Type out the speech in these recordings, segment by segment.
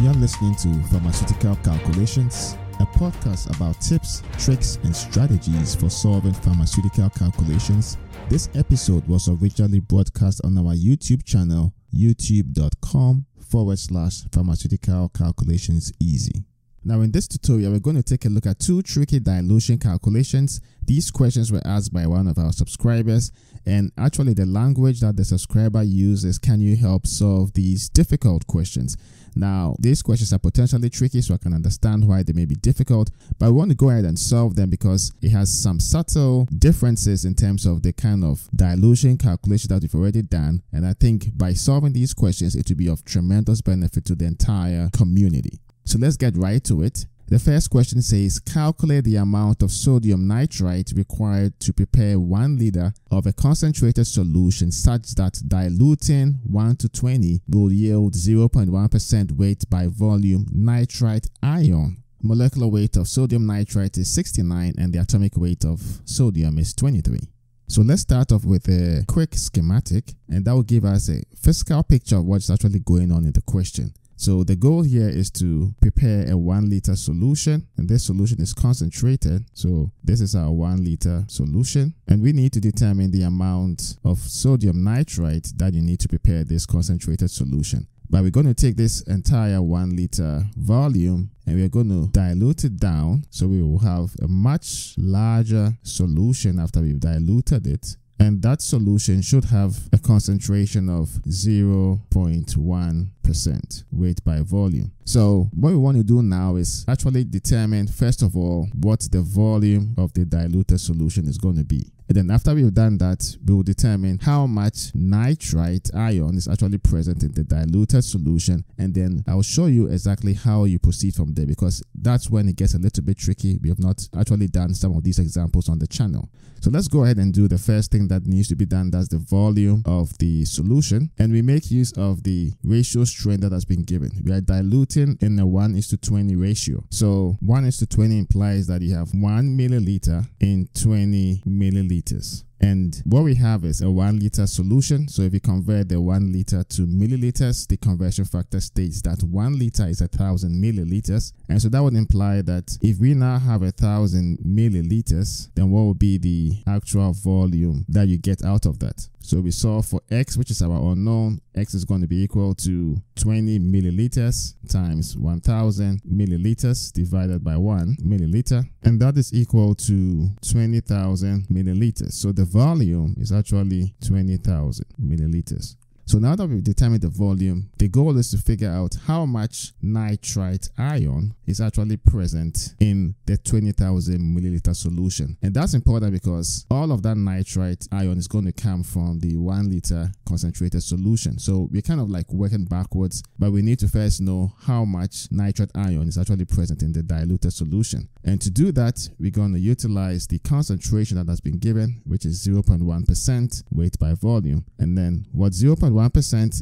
You're listening to Pharmaceutical Calculations, a podcast about tips, tricks, and strategies for solving pharmaceutical calculations. This episode was originally broadcast on our YouTube channel, youtube.com forward slash pharmaceutical calculations easy. Now, in this tutorial, we're going to take a look at two tricky dilution calculations. These questions were asked by one of our subscribers, and actually, the language that the subscriber uses can you help solve these difficult questions? Now, these questions are potentially tricky, so I can understand why they may be difficult, but I want to go ahead and solve them because it has some subtle differences in terms of the kind of dilution calculation that we've already done. And I think by solving these questions, it will be of tremendous benefit to the entire community. So let's get right to it. The first question says calculate the amount of sodium nitrite required to prepare 1 liter of a concentrated solution such that diluting 1 to 20 will yield 0.1% weight by volume nitrite ion. Molecular weight of sodium nitrite is 69 and the atomic weight of sodium is 23. So let's start off with a quick schematic and that will give us a physical picture of what's actually going on in the question. So the goal here is to prepare a one liter solution and this solution is concentrated. So this is our one liter solution and we need to determine the amount of sodium nitrite that you need to prepare this concentrated solution. But we're going to take this entire one liter volume and we're going to dilute it down. So we will have a much larger solution after we've diluted it and that solution should have a concentration of 0.1% weight by volume. So what we want to do now is actually determine first of all what the volume of the diluted solution is going to be. And then after we've done that, we will determine how much nitrite ion is actually present in the diluted solution. And then I'll show you exactly how you proceed from there because that's when it gets a little bit tricky. We have not actually done some of these examples on the channel. So let's go ahead and do the first thing that needs to be done. That's the volume of the solution. And we make use of the ratio strength that has been given. We are diluting in a 1 is to 20 ratio. So 1 is to 20 implies that you have 1 milliliter in 20 milliliters. And what we have is a one liter solution. So if you convert the one liter to milliliters, the conversion factor states that one liter is a thousand milliliters. And so that would imply that if we now have a thousand milliliters, then what would be the actual volume that you get out of that? So we saw for X, which is our unknown, X is going to be equal to 20 milliliters times 1000 milliliters divided by 1 milliliter. And that is equal to 20,000 milliliters. So the volume is actually 20,000 milliliters. So now that we've determined the volume, the goal is to figure out how much nitrite ion is actually present in the 20,000 milliliter solution. And that's important because all of that nitrite ion is going to come from the one liter concentrated solution. So we're kind of like working backwards, but we need to first know how much nitrite ion is actually present in the diluted solution. And to do that, we're going to utilize the concentration that has been given, which is 0.1% weight by volume. And then what 0.1%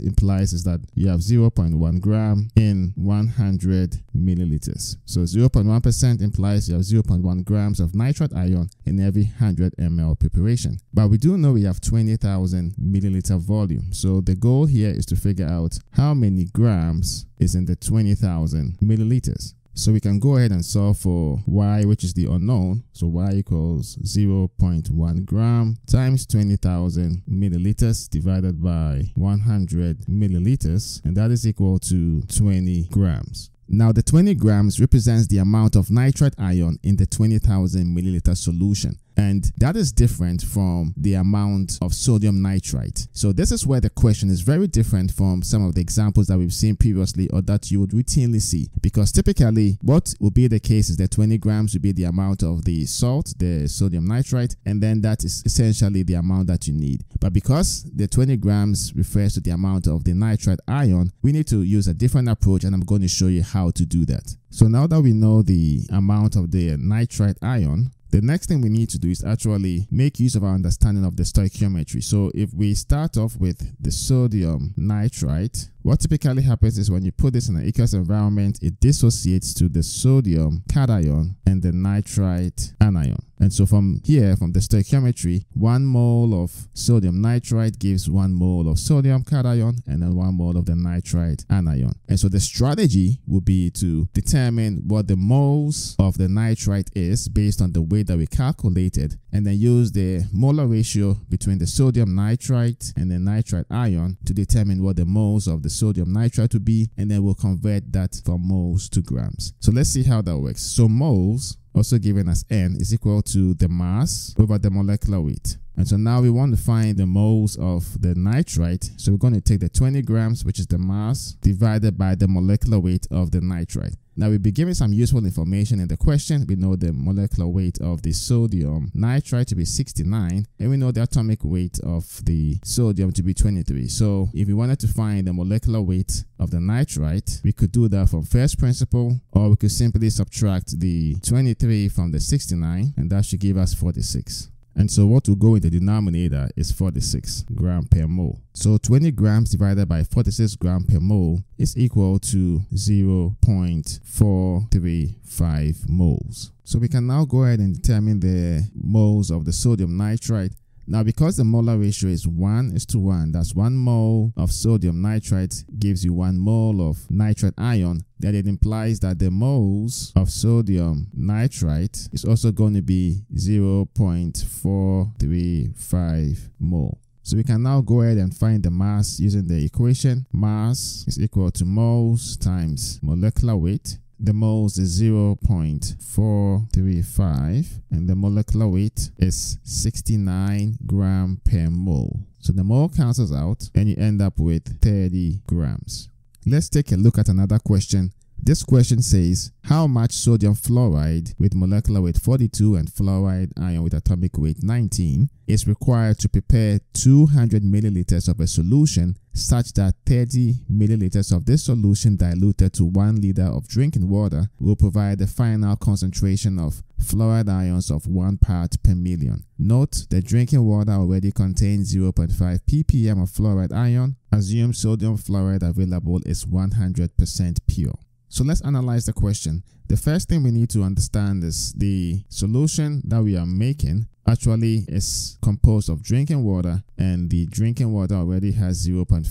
implies is that you have 0.1 gram in 100 milliliters. So 0.1% implies you have 0.1 grams of nitrate ion in every 100 ml preparation. But we do know we have 20,000 milliliter volume. So the goal here is to figure out how many grams is in the 20,000 milliliters. So we can go ahead and solve for y, which is the unknown. So y equals 0.1 gram times 20,000 milliliters divided by 100 milliliters. And that is equal to 20 grams. Now, the 20 grams represents the amount of nitrate ion in the 20,000 milliliter solution. And that is different from the amount of sodium nitrite. So this is where the question is very different from some of the examples that we've seen previously or that you would routinely see. Because typically what will be the case is that 20 grams will be the amount of the salt, the sodium nitrite, and then that is essentially the amount that you need. But because the 20 grams refers to the amount of the nitrite ion, we need to use a different approach and I'm going to show you how to do that. So now that we know the amount of the nitrite ion, the next thing we need to do is actually make use of our understanding of the stoichiometry. So if we start off with the sodium nitrite, what typically happens is when you put this in an aqueous environment, it dissociates to the sodium cation and the nitrite anion. And so from here, from the stoichiometry, one mole of sodium nitrite gives one mole of sodium cation and then one mole of the nitrite anion. And so the strategy would be to determine what the moles of the nitrite is based on the way that we calculated and then use the molar ratio between the sodium nitrite and the nitrite ion to determine what the moles of the sodium nitrite to be and then we'll convert that from moles to grams. So let's see how that works. So moles also given as N is equal to the mass over the molecular weight. And so now we want to find the moles of the nitrite. So we're going to take the 20 grams, which is the mass, divided by the molecular weight of the nitrite. Now we'll be given some useful information in the question. We know the molecular weight of the sodium nitrite to be 69 and we know the atomic weight of the sodium to be 23. So if we wanted to find the molecular weight of the nitrite, we could do that from first principle or we could simply subtract the 23 from the 69 and that should give us 46. And so what will go in the denominator is 46 gram per mole. So 20 grams divided by 46 gram per mole is equal to 0.435 moles. So we can now go ahead and determine the moles of the sodium nitrite now, because the molar ratio is 1 is to 1, that's 1 mole of sodium nitrite gives you 1 mole of nitrate ion, then it implies that the moles of sodium nitrite is also going to be 0.435 mole. So we can now go ahead and find the mass using the equation. Mass is equal to moles times molecular weight the moles is 0.435 and the molecular weight is 69 gram per mole. So the mole cancels out and you end up with 30 grams. Let's take a look at another question this question says how much sodium fluoride with molecular weight 42 and fluoride ion with atomic weight 19 is required to prepare 200 milliliters of a solution such that 30 milliliters of this solution diluted to 1 liter of drinking water will provide the final concentration of fluoride ions of 1 part per million. Note the drinking water already contains 0.5 ppm of fluoride ion. Assume sodium fluoride available is 100% pure. So let's analyze the question. The first thing we need to understand is the solution that we are making actually is composed of drinking water and the drinking water already has 0.5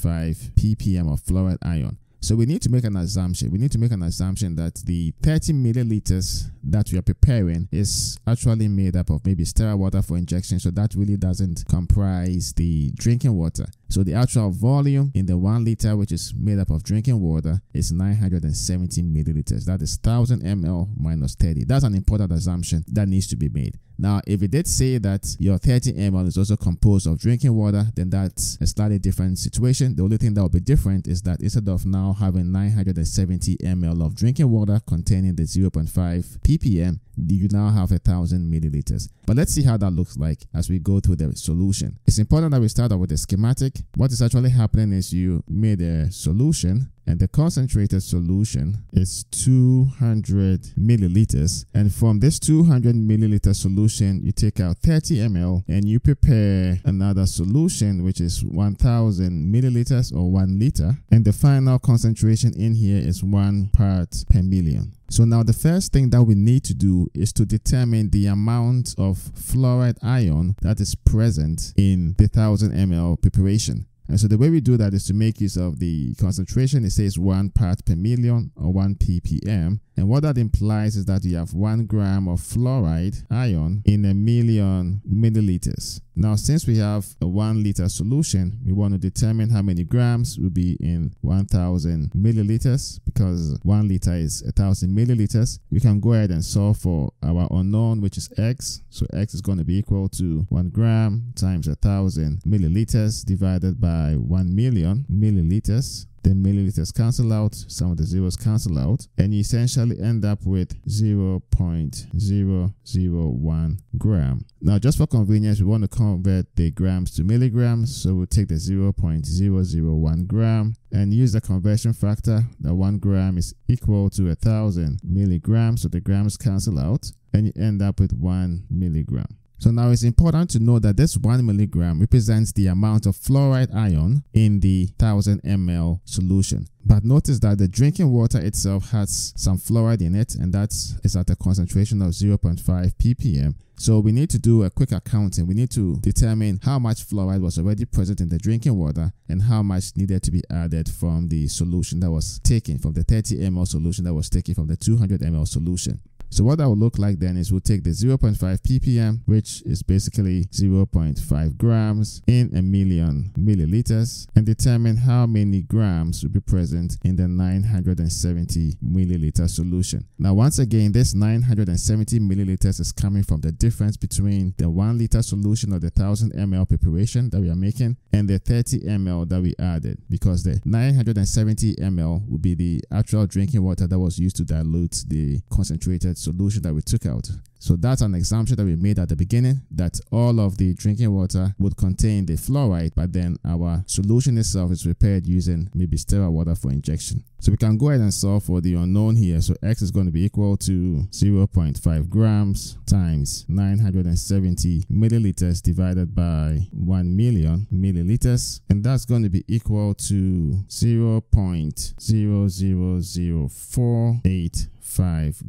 ppm of fluoride ion. So we need to make an assumption. We need to make an assumption that the 30 milliliters that we are preparing is actually made up of maybe sterile water for injection. So that really doesn't comprise the drinking water. So the actual volume in the one liter, which is made up of drinking water, is 970 milliliters. That is 1000 ml minus 30. That's an important assumption that needs to be made. Now, if it did say that your 30 ml is also composed of drinking water, then that's a slightly different situation. The only thing that will be different is that instead of now having 970 ml of drinking water containing the 0.5 ppm, you now have a thousand milliliters. But let's see how that looks like as we go through the solution. It's important that we start off with a schematic. What is actually happening is you made a solution and the concentrated solution is 200 milliliters and from this 200 milliliter solution you take out 30 ml and you prepare another solution which is 1000 milliliters or 1 liter and the final concentration in here is 1 part per million so now the first thing that we need to do is to determine the amount of fluoride ion that is present in the 1000 ml preparation. And so the way we do that is to make use of the concentration. It says one part per million or one ppm. And what that implies is that you have one gram of fluoride ion in a million milliliters. Now, since we have a one liter solution, we want to determine how many grams will be in 1000 milliliters because one liter is 1000 milliliters. We can go ahead and solve for our unknown, which is x. So x is going to be equal to one gram times 1000 milliliters divided by 1 million milliliters the milliliters cancel out, some of the zeros cancel out, and you essentially end up with 0.001 gram. Now, just for convenience, we want to convert the grams to milligrams, so we'll take the 0.001 gram and use the conversion factor that 1 gram is equal to a thousand milligrams, so the grams cancel out, and you end up with 1 milligram. So now it's important to know that this 1 milligram represents the amount of fluoride ion in the 1000 ml solution. But notice that the drinking water itself has some fluoride in it and that is at a concentration of 0.5 ppm. So we need to do a quick accounting. We need to determine how much fluoride was already present in the drinking water and how much needed to be added from the solution that was taken from the 30 ml solution that was taken from the 200 ml solution. So what that will look like then is we'll take the 0.5 ppm, which is basically 0.5 grams in a million milliliters, and determine how many grams will be present in the 970 milliliter solution. Now, once again, this 970 milliliters is coming from the difference between the 1 liter solution of the 1000 ml preparation that we are making and the 30 ml that we added, because the 970 ml will be the actual drinking water that was used to dilute the concentrated solution that we took out. So that's an assumption that we made at the beginning that all of the drinking water would contain the fluoride, but then our solution itself is prepared using maybe sterile water for injection. So we can go ahead and solve for the unknown here. So X is going to be equal to 0.5 grams times 970 milliliters divided by 1 million milliliters. And that's going to be equal to 0.00048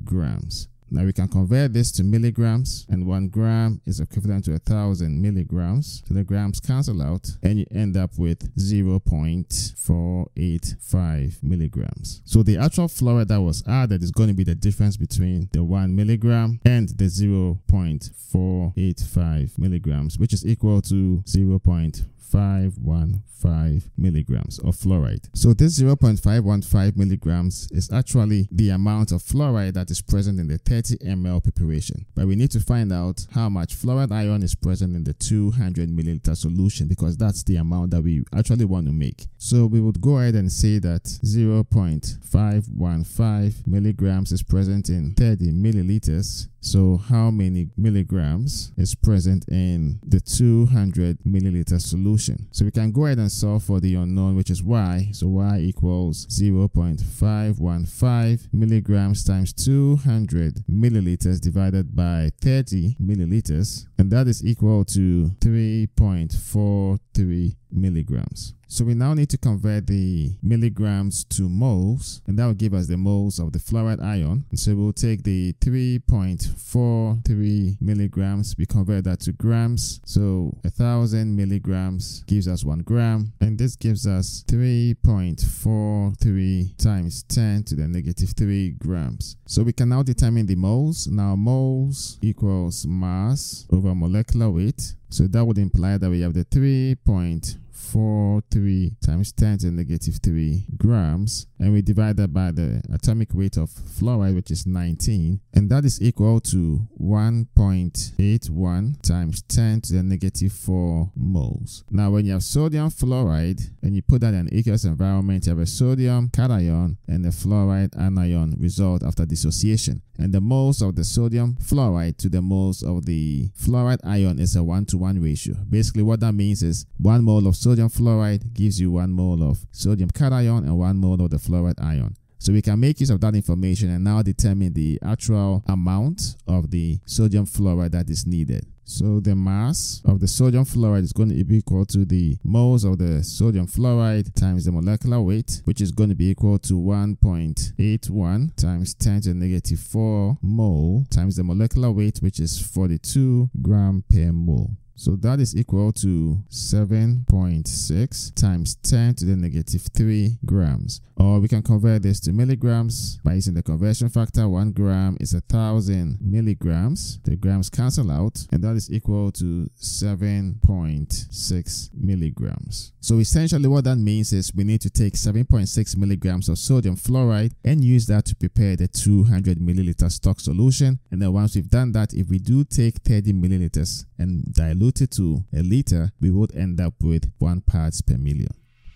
grams. Now we can convert this to milligrams and one gram is equivalent to a thousand milligrams. So the grams cancel out and you end up with 0.485 milligrams. So the actual fluoride that was added is going to be the difference between the one milligram and the 0.485 milligrams, which is equal to 0.4 0.515 milligrams of fluoride. So this 0.515 milligrams is actually the amount of fluoride that is present in the 30 ml preparation. But we need to find out how much fluoride ion is present in the 200 milliliter solution because that's the amount that we actually want to make. So we would go ahead and say that 0.515 milligrams is present in 30 milliliters so how many milligrams is present in the 200 milliliter solution? So we can go ahead and solve for the unknown, which is y. So y equals 0.515 milligrams times 200 milliliters divided by 30 milliliters. And that is equal to 3.43 milligrams. So we now need to convert the milligrams to moles, and that will give us the moles of the fluoride ion. And so we'll take the 3.43 milligrams, we convert that to grams. So a thousand milligrams gives us one gram, and this gives us 3.43 times 10 to the negative 3 grams. So we can now determine the moles. Now moles equals mass over molecular weight. So that would imply that we have the 3.43 Four three times 10 to the negative 3 grams and we divide that by the atomic weight of fluoride which is 19 and that is equal to 1.81 times 10 to the negative 4 moles. Now when you have sodium fluoride and you put that in an aqueous environment you have a sodium cation and a fluoride anion result after dissociation and the moles of the sodium fluoride to the moles of the fluoride ion is a one-to-one ratio. Basically what that means is one mole of sodium fluoride gives you one mole of sodium cation and one mole of the fluoride ion. So we can make use of that information and now determine the actual amount of the sodium fluoride that is needed. So the mass of the sodium fluoride is going to be equal to the moles of the sodium fluoride times the molecular weight, which is going to be equal to 1.81 times 10 to the negative 4 mole times the molecular weight, which is 42 gram per mole. So that is equal to 7.6 times 10 to the negative 3 grams. Or we can convert this to milligrams by using the conversion factor. 1 gram is a thousand milligrams. The grams cancel out and that is equal to 7.6 milligrams. So essentially what that means is we need to take 7.6 milligrams of sodium fluoride and use that to prepare the 200 milliliter stock solution. And then once we've done that, if we do take 30 milliliters and dilute diluted to a liter, we would end up with 1 parts per million.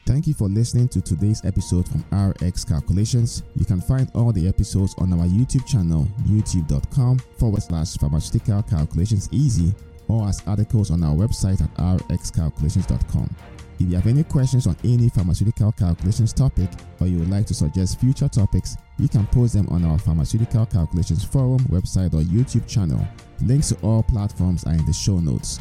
Thank you for listening to today's episode from RX Calculations. You can find all the episodes on our YouTube channel, youtube.com forward slash pharmaceutical calculations easy, or as articles on our website at rxcalculations.com. If you have any questions on any pharmaceutical calculations topic or you would like to suggest future topics, you can post them on our Pharmaceutical Calculations Forum website or YouTube channel. Links to all platforms are in the show notes.